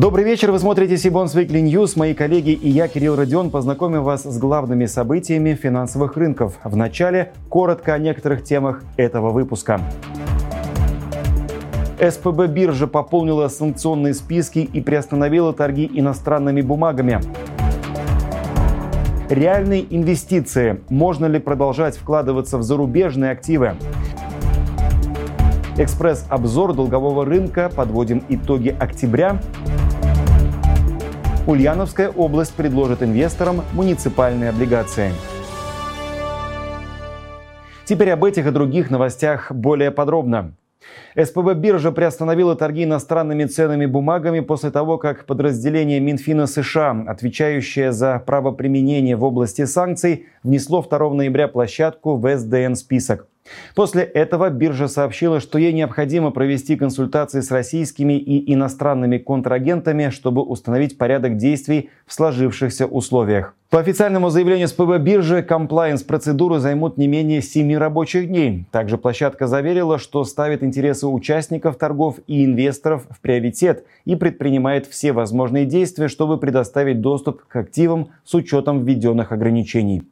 Добрый вечер, вы смотрите Сибонс Weekly News. Мои коллеги и я, Кирилл Родион, познакомим вас с главными событиями финансовых рынков. В начале коротко о некоторых темах этого выпуска. СПБ биржа пополнила санкционные списки и приостановила торги иностранными бумагами. Реальные инвестиции. Можно ли продолжать вкладываться в зарубежные активы? Экспресс-обзор долгового рынка. Подводим итоги октября. Ульяновская область предложит инвесторам муниципальные облигации. Теперь об этих и других новостях более подробно. СПБ биржа приостановила торги иностранными ценными бумагами после того, как подразделение Минфина США, отвечающее за правоприменение в области санкций, внесло 2 ноября площадку в СДН-список. После этого биржа сообщила, что ей необходимо провести консультации с российскими и иностранными контрагентами, чтобы установить порядок действий в сложившихся условиях. По официальному заявлению СПБ биржи, комплайенс-процедуры займут не менее 7 рабочих дней. Также площадка заверила, что ставит интересы участников торгов и инвесторов в приоритет и предпринимает все возможные действия, чтобы предоставить доступ к активам с учетом введенных ограничений.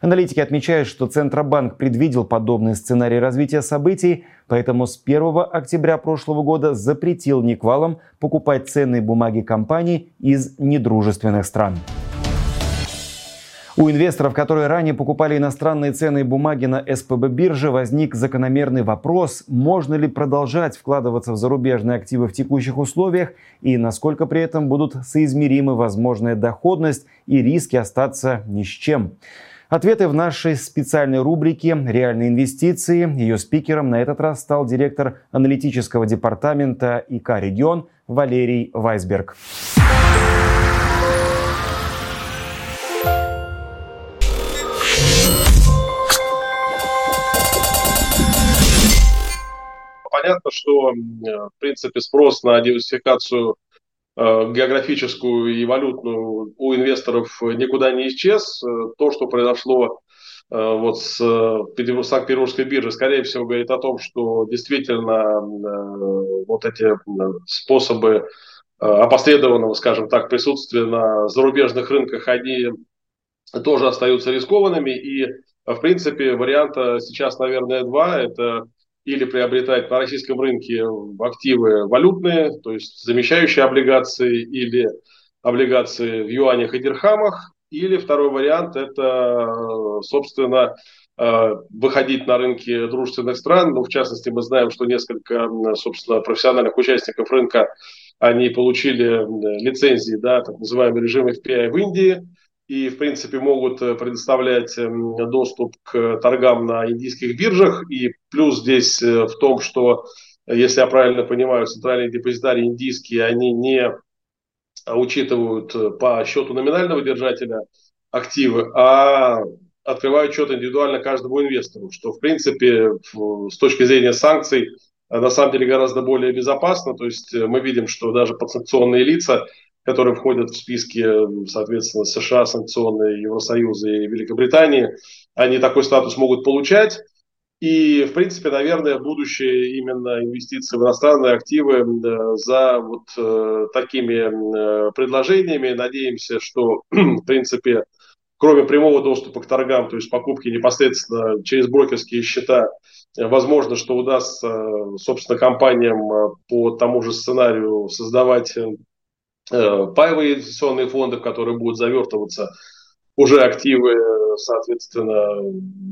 Аналитики отмечают, что Центробанк предвидел подобный сценарий развития событий, поэтому с 1 октября прошлого года запретил Никвалам покупать ценные бумаги компаний из недружественных стран. У инвесторов, которые ранее покупали иностранные ценные бумаги на СПБ бирже, возник закономерный вопрос, можно ли продолжать вкладываться в зарубежные активы в текущих условиях и насколько при этом будут соизмеримы возможная доходность и риски остаться ни с чем. Ответы в нашей специальной рубрике «Реальные инвестиции». Ее спикером на этот раз стал директор аналитического департамента ИК «Регион» Валерий Вайсберг. Понятно, что, в принципе, спрос на диверсификацию э, географическую и валютную у инвесторов никуда не исчез. То, что произошло э, вот с Санкт-Петербургской биржей, скорее всего, говорит о том, что действительно э, вот эти способы опосредованного, скажем так, присутствия на зарубежных рынках, они тоже остаются рискованными. И, в принципе, варианта сейчас, наверное, два. Это или приобретать на российском рынке активы валютные, то есть замещающие облигации или облигации в юанях и дирхамах, или второй вариант – это, собственно, э, выходить на рынки дружественных стран. Ну, в частности, мы знаем, что несколько, собственно, профессиональных участников рынка, они получили лицензии, да, так называемый режим FPI в Индии – и, в принципе, могут э, предоставлять эм, доступ к торгам на индийских биржах. И плюс здесь э, в том, что, если я правильно понимаю, центральные депозитарии индийские, они не учитывают э, по счету номинального держателя активы, а открывают счет индивидуально каждому инвестору, что, в принципе, с точки зрения санкций, на самом деле гораздо более безопасно. То есть мы видим, что даже подсанкционные лица которые входят в списки, соответственно, США, санкционные, Евросоюза и Великобритании, они такой статус могут получать. И, в принципе, наверное, будущее именно инвестиции в иностранные активы за вот э, такими э, предложениями. Надеемся, что, в принципе, кроме прямого доступа к торгам, то есть покупки непосредственно через брокерские счета, возможно, что удастся, собственно, компаниям по тому же сценарию создавать Э, паевые инвестиционные фонды, в которые будут завертываться уже активы, соответственно,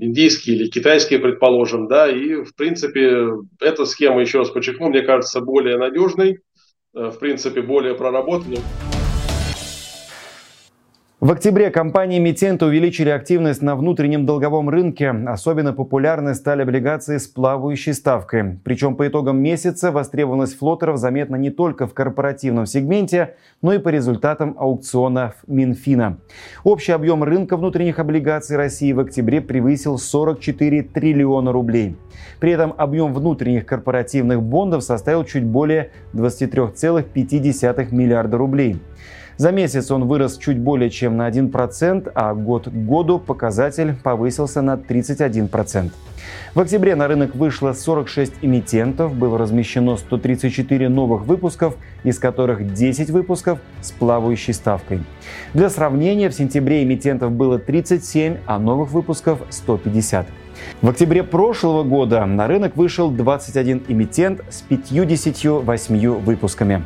индийские или китайские, предположим, да, и, в принципе, эта схема, еще раз подчеркну, мне кажется, более надежной, э, в принципе, более проработанной. В октябре компании-эмитенты увеличили активность на внутреннем долговом рынке. Особенно популярны стали облигации с плавающей ставкой. Причем по итогам месяца востребованность флотеров заметна не только в корпоративном сегменте, но и по результатам аукционов Минфина. Общий объем рынка внутренних облигаций России в октябре превысил 44 триллиона рублей. При этом объем внутренних корпоративных бондов составил чуть более 23,5 миллиарда рублей. За месяц он вырос чуть более чем на 1%, а год к году показатель повысился на 31%. В октябре на рынок вышло 46 эмитентов, было размещено 134 новых выпусков, из которых 10 выпусков с плавающей ставкой. Для сравнения, в сентябре эмитентов было 37, а новых выпусков 150. В октябре прошлого года на рынок вышел 21 эмитент с 58 выпусками.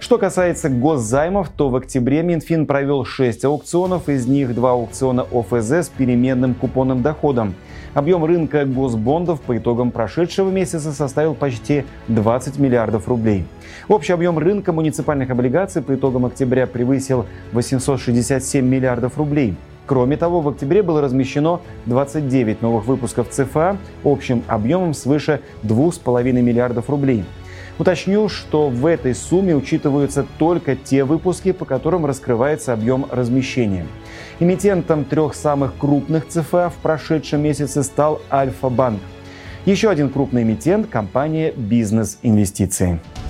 Что касается госзаймов, то в октябре Минфин провел 6 аукционов, из них 2 аукциона ОФЗ с переменным купонным доходом. Объем рынка госбондов по итогам прошедшего месяца составил почти 20 миллиардов рублей. Общий объем рынка муниципальных облигаций по итогам октября превысил 867 миллиардов рублей. Кроме того, в октябре было размещено 29 новых выпусков ЦФА общим объемом свыше 2,5 миллиардов рублей. Уточню, что в этой сумме учитываются только те выпуски, по которым раскрывается объем размещения. Эмитентом трех самых крупных ЦФА в прошедшем месяце стал Альфа-банк. Еще один крупный эмитент – компания «Бизнес-инвестиции». В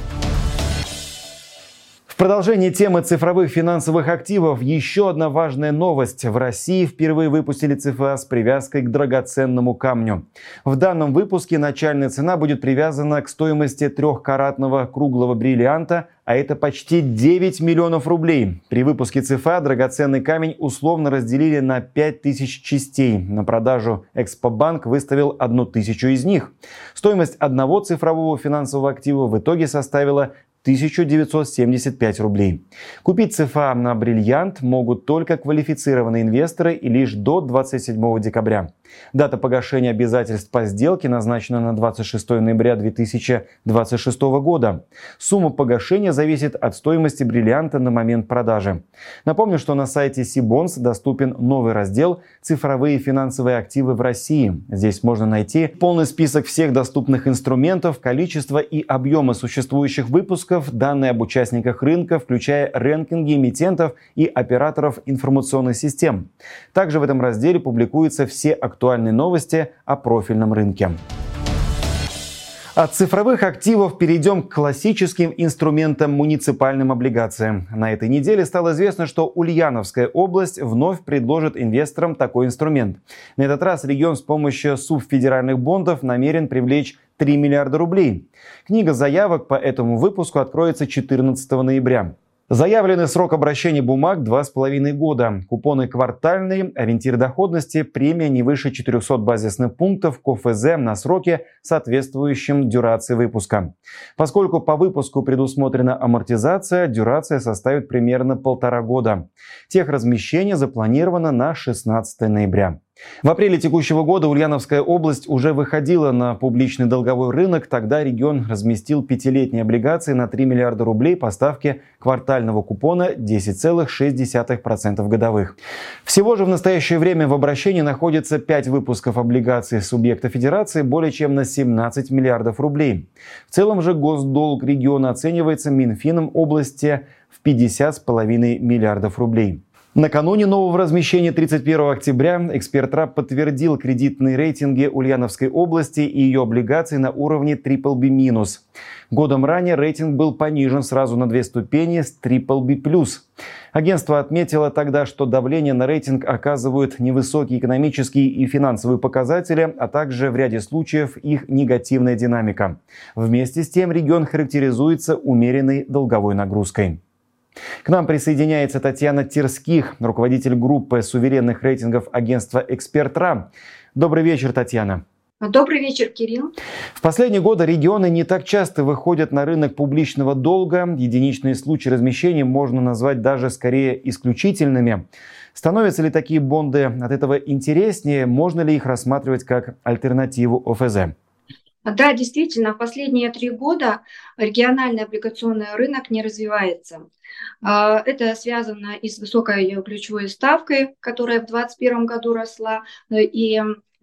продолжении темы цифровых финансовых активов еще одна важная новость. В России впервые выпустили ЦФА с привязкой к драгоценному камню. В данном выпуске начальная цена будет привязана к стоимости трехкаратного круглого бриллианта, а это почти 9 миллионов рублей. При выпуске ЦФА драгоценный камень условно разделили на 5000 частей. На продажу Экспобанк выставил одну тысячу из них. Стоимость одного цифрового финансового актива в итоге составила 1975 рублей. Купить ЦФА на бриллиант могут только квалифицированные инвесторы и лишь до 27 декабря. Дата погашения обязательств по сделке назначена на 26 ноября 2026 года. Сумма погашения зависит от стоимости бриллианта на момент продажи. Напомню, что на сайте Сибонс доступен новый раздел «Цифровые финансовые активы в России». Здесь можно найти полный список всех доступных инструментов, количество и объемы существующих выпусков, данные об участниках рынка, включая рэнкинги эмитентов и операторов информационных систем. Также в этом разделе публикуются все актуальные актуальные новости о профильном рынке. От цифровых активов перейдем к классическим инструментам муниципальным облигациям. На этой неделе стало известно, что Ульяновская область вновь предложит инвесторам такой инструмент. На этот раз регион с помощью субфедеральных бондов намерен привлечь 3 миллиарда рублей. Книга заявок по этому выпуску откроется 14 ноября. Заявленный срок обращения бумаг 2,5 года. Купоны квартальные, ориентир доходности, премия не выше 400 базисных пунктов КФЗ на сроке, соответствующем дюрации выпуска. Поскольку по выпуску предусмотрена амортизация, дюрация составит примерно полтора года. Техразмещение запланировано на 16 ноября. В апреле текущего года Ульяновская область уже выходила на публичный долговой рынок. Тогда регион разместил пятилетние облигации на 3 миллиарда рублей по ставке квартального купона 10,6% годовых. Всего же в настоящее время в обращении находится 5 выпусков облигаций субъекта федерации более чем на 17 миллиардов рублей. В целом же госдолг региона оценивается Минфином области в 50,5 миллиардов рублей. Накануне нового размещения 31 октября эксперт РАП подтвердил кредитные рейтинги Ульяновской области и ее облигаций на уровне BBB-. Годом ранее рейтинг был понижен сразу на две ступени с BBB+. Агентство отметило тогда, что давление на рейтинг оказывают невысокие экономические и финансовые показатели, а также в ряде случаев их негативная динамика. Вместе с тем регион характеризуется умеренной долговой нагрузкой. К нам присоединяется Татьяна Тирских, руководитель группы суверенных рейтингов агентства «Экспертра». Добрый вечер, Татьяна. Добрый вечер, Кирилл. В последние годы регионы не так часто выходят на рынок публичного долга. Единичные случаи размещения можно назвать даже скорее исключительными. Становятся ли такие бонды от этого интереснее? Можно ли их рассматривать как альтернативу ОФЗ? Да, действительно, в последние три года региональный облигационный рынок не развивается. А, это связано и с высокой ключевой ставкой, которая в 2021 году росла, и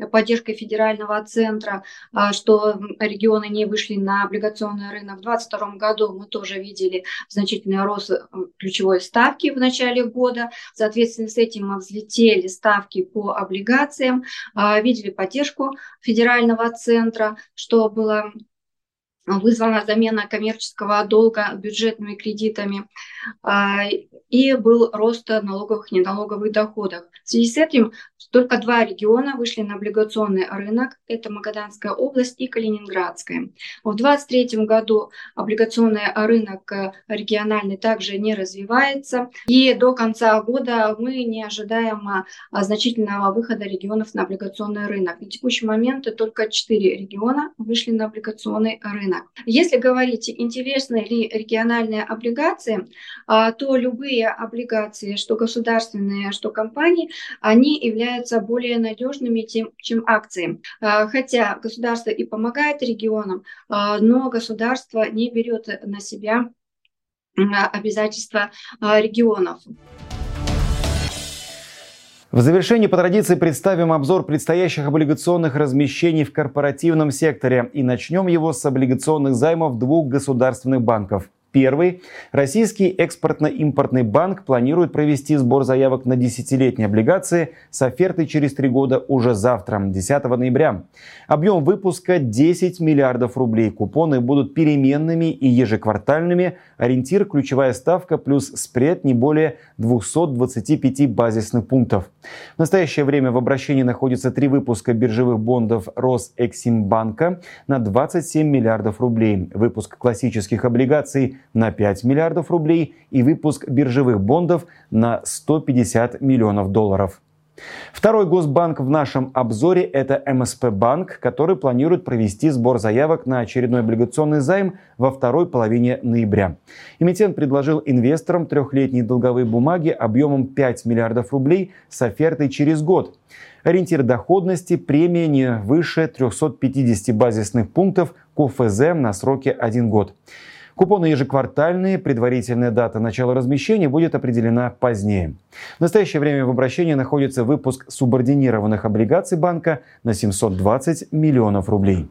поддержкой федерального центра, а, что регионы не вышли на облигационный рынок. В 2022 году мы тоже видели значительный рост э, ключевой ставки в начале года. Соответственно, с этим взлетели ставки по облигациям, а, видели поддержку федерального центра, что было вызвана замена коммерческого долга бюджетными кредитами а, и был рост налоговых и неналоговых доходов. В связи с этим только два региона вышли на облигационный рынок. Это Магаданская область и Калининградская. В 2023 году облигационный рынок э, региональный также не развивается. И до конца года мы не ожидаем а, значительного выхода регионов на облигационный рынок. На текущий момент только четыре региона вышли на облигационный рынок. Если говорить, интересны ли региональные облигации, а, то любые облигации, что государственные, что компании, они являются более надежными, чем акции. А, хотя государство и помогает регионам, а, но государство не берет на себя обязательства регионов. В завершении по традиции представим обзор предстоящих облигационных размещений в корпоративном секторе и начнем его с облигационных займов двух государственных банков – Первый. Российский экспортно-импортный банк планирует провести сбор заявок на десятилетние облигации с офертой через три года уже завтра, 10 ноября. Объем выпуска 10 миллиардов рублей. Купоны будут переменными и ежеквартальными. Ориентир – ключевая ставка плюс спред не более 225 базисных пунктов. В настоящее время в обращении находится три выпуска биржевых бондов Росэксимбанка на 27 миллиардов рублей. Выпуск классических облигаций на 5 миллиардов рублей и выпуск биржевых бондов на 150 миллионов долларов. Второй госбанк в нашем обзоре – это МСП Банк, который планирует провести сбор заявок на очередной облигационный займ во второй половине ноября. Эмитент предложил инвесторам трехлетние долговые бумаги объемом 5 миллиардов рублей с офертой через год. Ориентир доходности – премия не выше 350 базисных пунктов КФЗ на сроке 1 год. Купоны ежеквартальные, предварительная дата начала размещения будет определена позднее. В настоящее время в обращении находится выпуск субординированных облигаций банка на 720 миллионов рублей.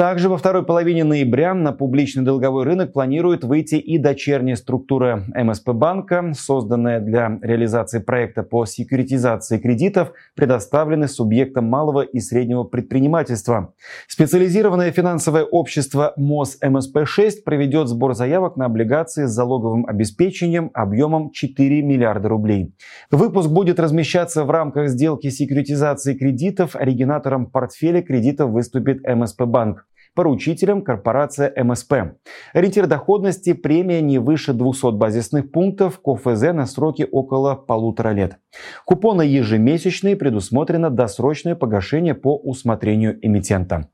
Также во второй половине ноября на публичный долговой рынок планирует выйти и дочерняя структура МСП банка, созданная для реализации проекта по секьюритизации кредитов, предоставленных субъектам малого и среднего предпринимательства. Специализированное финансовое общество МОЗ МСП-6 проведет сбор заявок на облигации с залоговым обеспечением объемом 4 миллиарда рублей. Выпуск будет размещаться в рамках сделки секьюритизации кредитов. Оригинатором портфеля кредитов выступит МСП банк поручителем корпорация МСП. Ориентир доходности премия не выше 200 базисных пунктов, КФЗ на сроки около полутора лет. Купоны ежемесячные, предусмотрено досрочное погашение по усмотрению эмитента.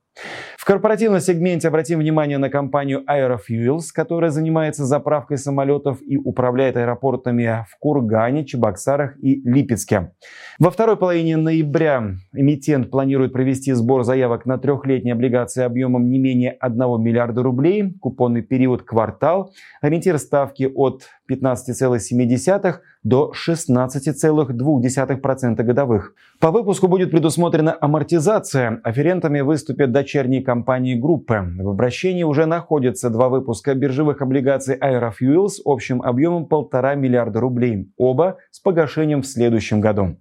Корпоративном сегменте обратим внимание на компанию Aerofuels, которая занимается заправкой самолетов и управляет аэропортами в Кургане, Чебоксарах и Липецке. Во второй половине ноября эмитент планирует провести сбор заявок на трехлетние облигации объемом не менее 1 миллиарда рублей, купонный период квартал, ориентир ставки от 15,7 до 16,2% годовых. По выпуску будет предусмотрена амортизация. Аферентами выступят дочерние компании группы. В обращении уже находятся два выпуска биржевых облигаций Aerofuels общим объемом полтора миллиарда рублей. Оба с погашением в следующем году.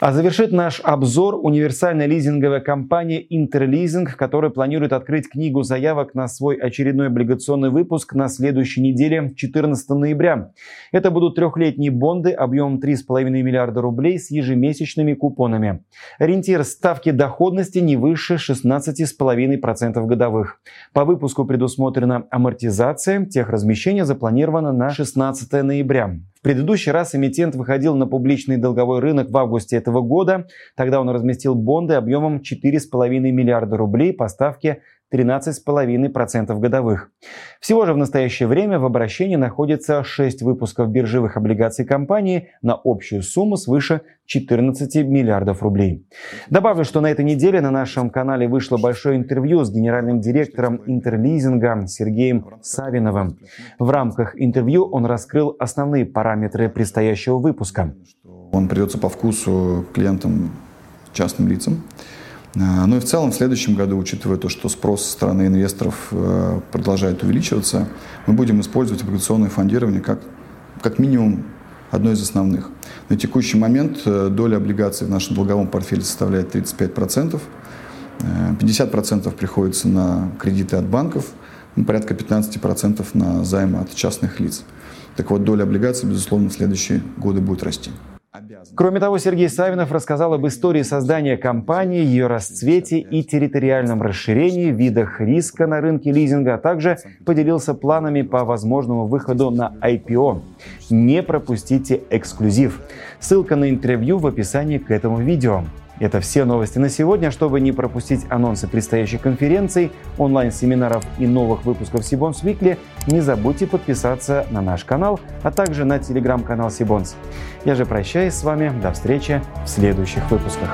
А завершит наш обзор универсальная лизинговая компания Интерлизинг, которая планирует открыть книгу заявок на свой очередной облигационный выпуск на следующей неделе, 14 ноября. Это будут трехлетние бонды объемом 3,5 миллиарда рублей с ежемесячными купонами. Ориентир ставки доходности не выше 16,5% годовых. По выпуску предусмотрена амортизация, техразмещение запланировано на 16 ноября. В предыдущий раз эмитент выходил на публичный долговой рынок в августе этого года. Тогда он разместил бонды объемом 4,5 миллиарда рублей по ставке 13,5% годовых. Всего же в настоящее время в обращении находится 6 выпусков биржевых облигаций компании на общую сумму свыше 14 миллиардов рублей. Добавлю, что на этой неделе на нашем канале вышло большое интервью с генеральным директором Интерлизинга Сергеем Савиновым. В рамках интервью он раскрыл основные параметры предстоящего выпуска. Он придется по вкусу клиентам, частным лицам. А, ну и в целом в следующем году, учитывая то, что спрос со стороны инвесторов э, продолжает увеличиваться, мы будем использовать облигационное фондирование как, как минимум одно из основных. На текущий момент э, доля облигаций в нашем долговом портфеле составляет 35%. 50% э, приходится на кредиты от банков, ну, порядка 15% на займы от частных лиц. Так вот, доля облигаций, безусловно, в следующие годы будет расти. Кроме того, Сергей Савинов рассказал об истории создания компании, ее расцвете и территориальном расширении, видах риска на рынке лизинга, а также поделился планами по возможному выходу на IPO. Не пропустите эксклюзив. Ссылка на интервью в описании к этому видео. Это все новости на сегодня. Чтобы не пропустить анонсы предстоящих конференций, онлайн-семинаров и новых выпусков Сибонс Викли, не забудьте подписаться на наш канал, а также на телеграм-канал Сибонс. Я же прощаюсь с вами. До встречи в следующих выпусках.